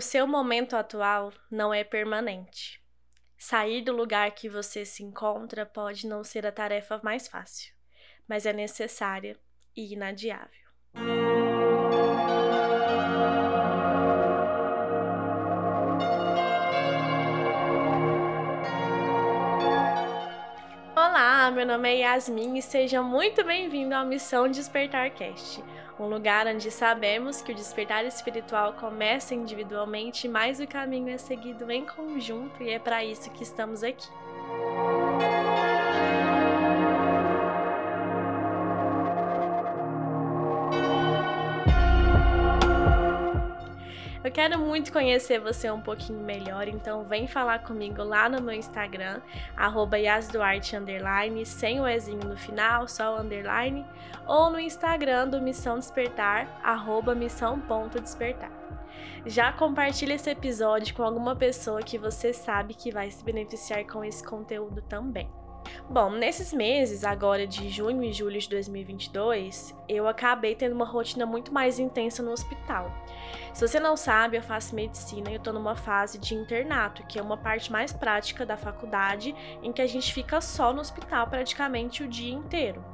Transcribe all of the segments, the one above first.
O seu momento atual não é permanente. Sair do lugar que você se encontra pode não ser a tarefa mais fácil, mas é necessária e inadiável. Olá, meu nome é Yasmin e seja muito bem-vindo à Missão Despertar Cast um lugar onde sabemos que o despertar espiritual começa individualmente, mas o caminho é seguido em conjunto e é para isso que estamos aqui. Eu quero muito conhecer você um pouquinho melhor, então vem falar comigo lá no meu Instagram, arroba sem o Ezinho no final, só o underline, ou no Instagram do Missão Despertar, arroba missão.despertar. Já compartilhe esse episódio com alguma pessoa que você sabe que vai se beneficiar com esse conteúdo também. Bom, nesses meses, agora de junho e julho de 2022, eu acabei tendo uma rotina muito mais intensa no hospital. Se você não sabe, eu faço medicina e eu tô numa fase de internato, que é uma parte mais prática da faculdade, em que a gente fica só no hospital praticamente o dia inteiro.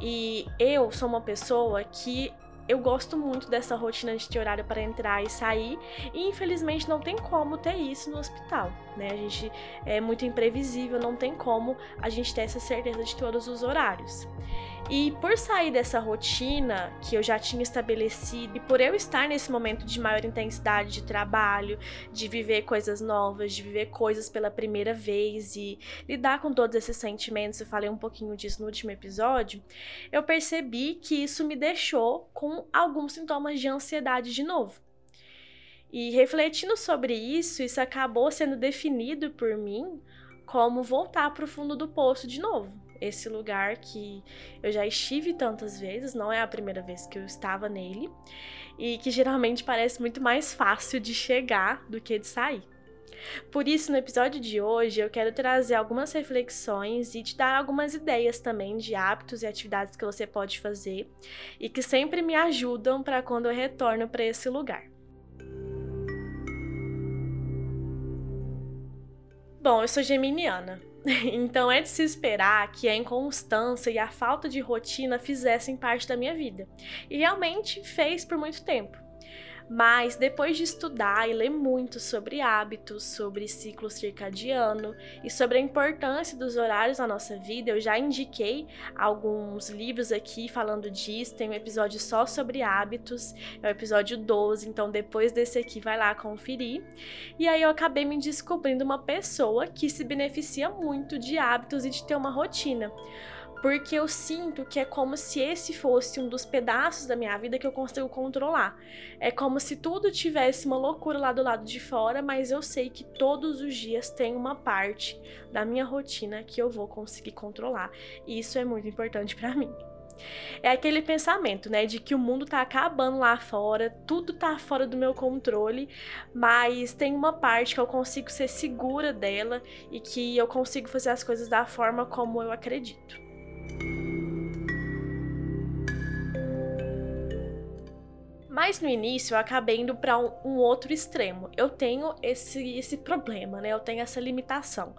E eu sou uma pessoa que eu gosto muito dessa rotina de ter horário para entrar e sair, e infelizmente não tem como ter isso no hospital, né? A gente é muito imprevisível, não tem como a gente ter essa certeza de todos os horários. E por sair dessa rotina que eu já tinha estabelecido, e por eu estar nesse momento de maior intensidade de trabalho, de viver coisas novas, de viver coisas pela primeira vez e lidar com todos esses sentimentos, eu falei um pouquinho disso no último episódio, eu percebi que isso me deixou com alguns sintomas de ansiedade de novo. E refletindo sobre isso, isso acabou sendo definido por mim como voltar para o fundo do poço de novo esse lugar que eu já estive tantas vezes, não é a primeira vez que eu estava nele, e que geralmente parece muito mais fácil de chegar do que de sair. Por isso, no episódio de hoje, eu quero trazer algumas reflexões e te dar algumas ideias também de hábitos e atividades que você pode fazer e que sempre me ajudam para quando eu retorno para esse lugar. Bom, eu sou geminiana. Então é de se esperar que a inconstância e a falta de rotina fizessem parte da minha vida. E realmente fez por muito tempo. Mas depois de estudar e ler muito sobre hábitos, sobre ciclo circadiano e sobre a importância dos horários na nossa vida, eu já indiquei alguns livros aqui falando disso. Tem um episódio só sobre hábitos, é o episódio 12, então depois desse aqui vai lá conferir. E aí eu acabei me descobrindo uma pessoa que se beneficia muito de hábitos e de ter uma rotina porque eu sinto que é como se esse fosse um dos pedaços da minha vida que eu consigo controlar. É como se tudo tivesse uma loucura lá do lado de fora, mas eu sei que todos os dias tem uma parte da minha rotina que eu vou conseguir controlar. E isso é muito importante para mim. É aquele pensamento, né, de que o mundo tá acabando lá fora, tudo tá fora do meu controle, mas tem uma parte que eu consigo ser segura dela e que eu consigo fazer as coisas da forma como eu acredito. Mas no início eu acabei indo para um, um, outro extremo. Eu tenho esse, esse problema, né? Eu tenho essa limitação.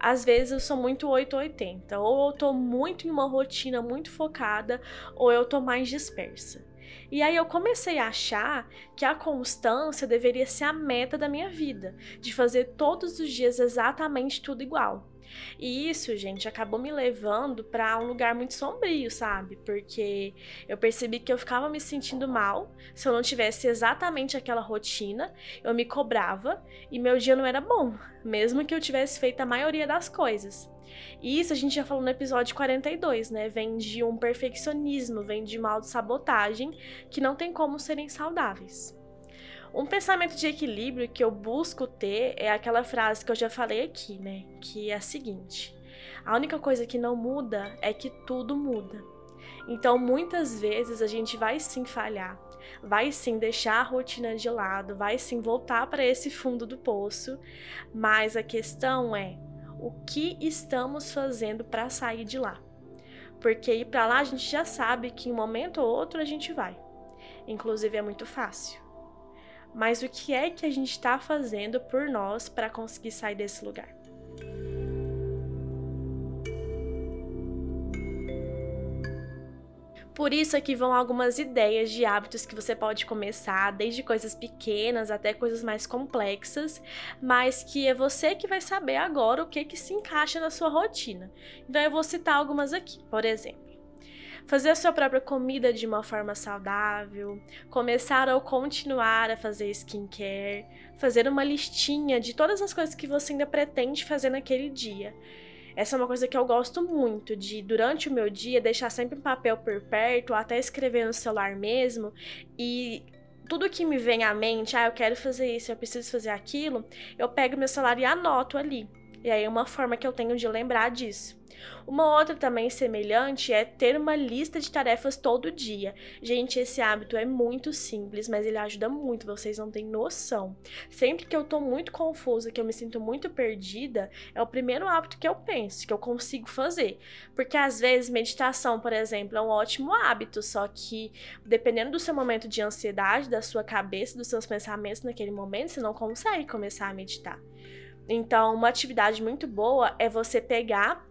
Às vezes eu sou muito 880, ou eu tô muito em uma rotina muito focada, ou eu tô mais dispersa. E aí eu comecei a achar que a constância deveria ser a meta da minha vida, de fazer todos os dias exatamente tudo igual. E isso, gente, acabou me levando para um lugar muito sombrio, sabe? Porque eu percebi que eu ficava me sentindo mal se eu não tivesse exatamente aquela rotina, eu me cobrava e meu dia não era bom, mesmo que eu tivesse feito a maioria das coisas. E isso a gente já falou no episódio 42, né? Vem de um perfeccionismo, vem de uma autossabotagem que não tem como serem saudáveis. Um pensamento de equilíbrio que eu busco ter é aquela frase que eu já falei aqui, né? Que é a seguinte: a única coisa que não muda é que tudo muda. Então, muitas vezes a gente vai sim falhar, vai sim deixar a rotina de lado, vai sim voltar para esse fundo do poço, mas a questão é o que estamos fazendo para sair de lá. Porque ir para lá a gente já sabe que em um momento ou outro a gente vai. Inclusive é muito fácil. Mas o que é que a gente está fazendo por nós para conseguir sair desse lugar. Por isso aqui vão algumas ideias de hábitos que você pode começar, desde coisas pequenas até coisas mais complexas, mas que é você que vai saber agora o que que se encaixa na sua rotina. Então eu vou citar algumas aqui, por exemplo fazer a sua própria comida de uma forma saudável, começar ou continuar a fazer skincare, fazer uma listinha de todas as coisas que você ainda pretende fazer naquele dia. Essa é uma coisa que eu gosto muito, de durante o meu dia deixar sempre um papel por perto, ou até escrever no celular mesmo, e tudo que me vem à mente, ah, eu quero fazer isso, eu preciso fazer aquilo, eu pego meu celular e anoto ali. E aí é uma forma que eu tenho de lembrar disso. Uma outra também semelhante é ter uma lista de tarefas todo dia. Gente, esse hábito é muito simples, mas ele ajuda muito, vocês não têm noção. Sempre que eu tô muito confusa, que eu me sinto muito perdida, é o primeiro hábito que eu penso, que eu consigo fazer. Porque às vezes meditação, por exemplo, é um ótimo hábito, só que dependendo do seu momento de ansiedade, da sua cabeça, dos seus pensamentos naquele momento, você não consegue começar a meditar. Então, uma atividade muito boa é você pegar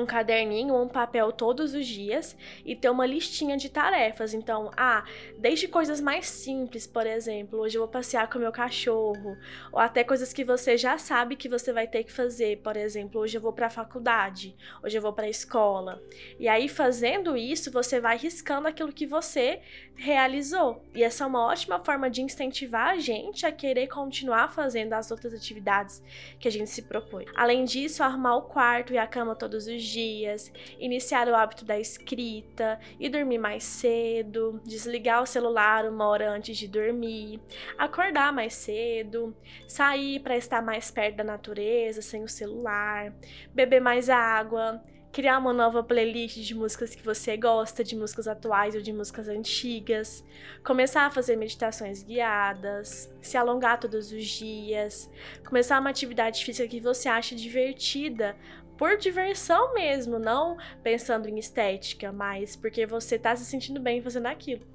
um caderninho ou um papel todos os dias e ter uma listinha de tarefas. Então, ah, desde coisas mais simples, por exemplo, hoje eu vou passear com meu cachorro, ou até coisas que você já sabe que você vai ter que fazer, por exemplo, hoje eu vou para a faculdade, hoje eu vou para a escola. E aí fazendo isso, você vai riscando aquilo que você realizou. E essa é uma ótima forma de incentivar a gente a querer continuar fazendo as outras atividades que a gente se propõe. Além disso, arrumar o quarto e a cama todos os dias, iniciar o hábito da escrita e dormir mais cedo, desligar o celular uma hora antes de dormir, acordar mais cedo, sair para estar mais perto da natureza sem o celular, beber mais água, criar uma nova playlist de músicas que você gosta, de músicas atuais ou de músicas antigas, começar a fazer meditações guiadas, se alongar todos os dias, começar uma atividade física que você acha divertida por diversão mesmo, não pensando em estética, mas porque você tá se sentindo bem fazendo aquilo.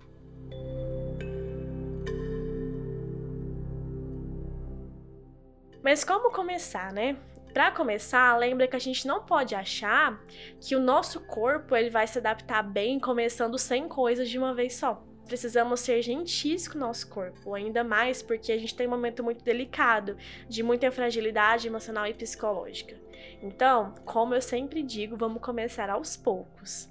Mas como começar, né? Para começar, lembra que a gente não pode achar que o nosso corpo ele vai se adaptar bem começando sem coisas de uma vez só precisamos ser gentis com o nosso corpo, ainda mais porque a gente tem um momento muito delicado, de muita fragilidade emocional e psicológica. Então, como eu sempre digo, vamos começar aos poucos.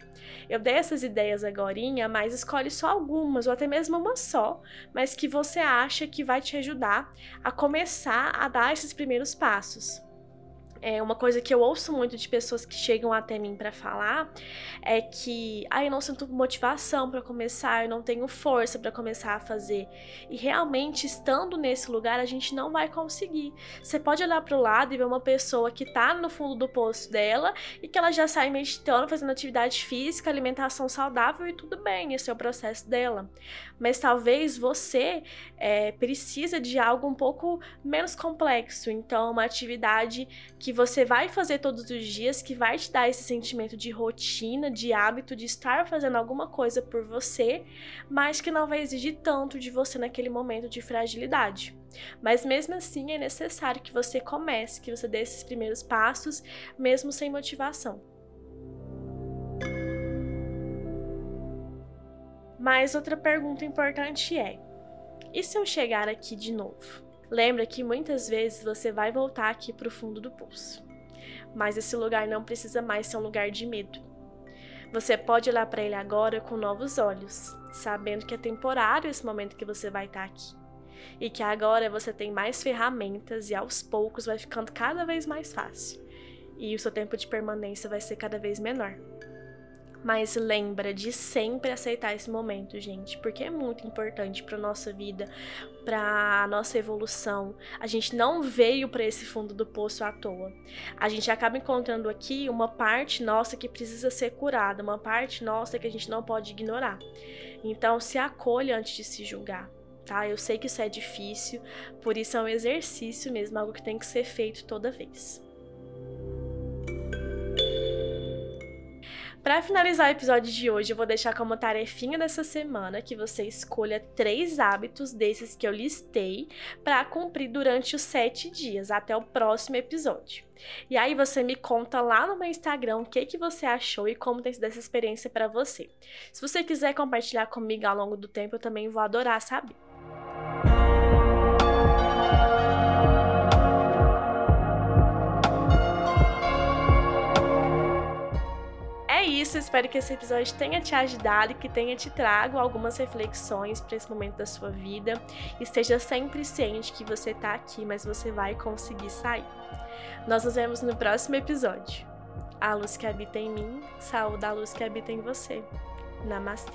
Eu dei essas ideias agora, mas escolhe só algumas, ou até mesmo uma só, mas que você acha que vai te ajudar a começar a dar esses primeiros passos. É uma coisa que eu ouço muito de pessoas que chegam até mim para falar é que, ah, eu não sinto motivação para começar, eu não tenho força para começar a fazer. E realmente, estando nesse lugar, a gente não vai conseguir. Você pode olhar para o lado e ver uma pessoa que tá no fundo do poço dela e que ela já sai meditando, fazendo atividade física, alimentação saudável e tudo bem, esse é o processo dela. Mas talvez você é, precisa de algo um pouco menos complexo, então uma atividade que que você vai fazer todos os dias, que vai te dar esse sentimento de rotina, de hábito, de estar fazendo alguma coisa por você, mas que não vai exigir tanto de você naquele momento de fragilidade. Mas mesmo assim é necessário que você comece, que você dê esses primeiros passos, mesmo sem motivação. Mas outra pergunta importante é: e se eu chegar aqui de novo? Lembra que muitas vezes você vai voltar aqui para o fundo do poço. Mas esse lugar não precisa mais ser um lugar de medo. Você pode olhar para ele agora com novos olhos, sabendo que é temporário esse momento que você vai estar tá aqui. E que agora você tem mais ferramentas e aos poucos vai ficando cada vez mais fácil. E o seu tempo de permanência vai ser cada vez menor. Mas lembra de sempre aceitar esse momento, gente, porque é muito importante para nossa vida, para nossa evolução. A gente não veio para esse fundo do poço à toa. A gente acaba encontrando aqui uma parte nossa que precisa ser curada, uma parte nossa que a gente não pode ignorar. Então, se acolha antes de se julgar. Tá? Eu sei que isso é difícil, por isso é um exercício mesmo, algo que tem que ser feito toda vez. Para finalizar o episódio de hoje, eu vou deixar como tarefinha dessa semana que você escolha três hábitos desses que eu listei para cumprir durante os sete dias, até o próximo episódio. E aí você me conta lá no meu Instagram o que, que você achou e como tem sido essa experiência para você. Se você quiser compartilhar comigo ao longo do tempo, eu também vou adorar saber. Espero que esse episódio tenha te ajudado que tenha te trago algumas reflexões para esse momento da sua vida. Esteja sempre ciente que você está aqui, mas você vai conseguir sair. Nós nos vemos no próximo episódio. A luz que habita em mim, saúde a luz que habita em você. Namastê.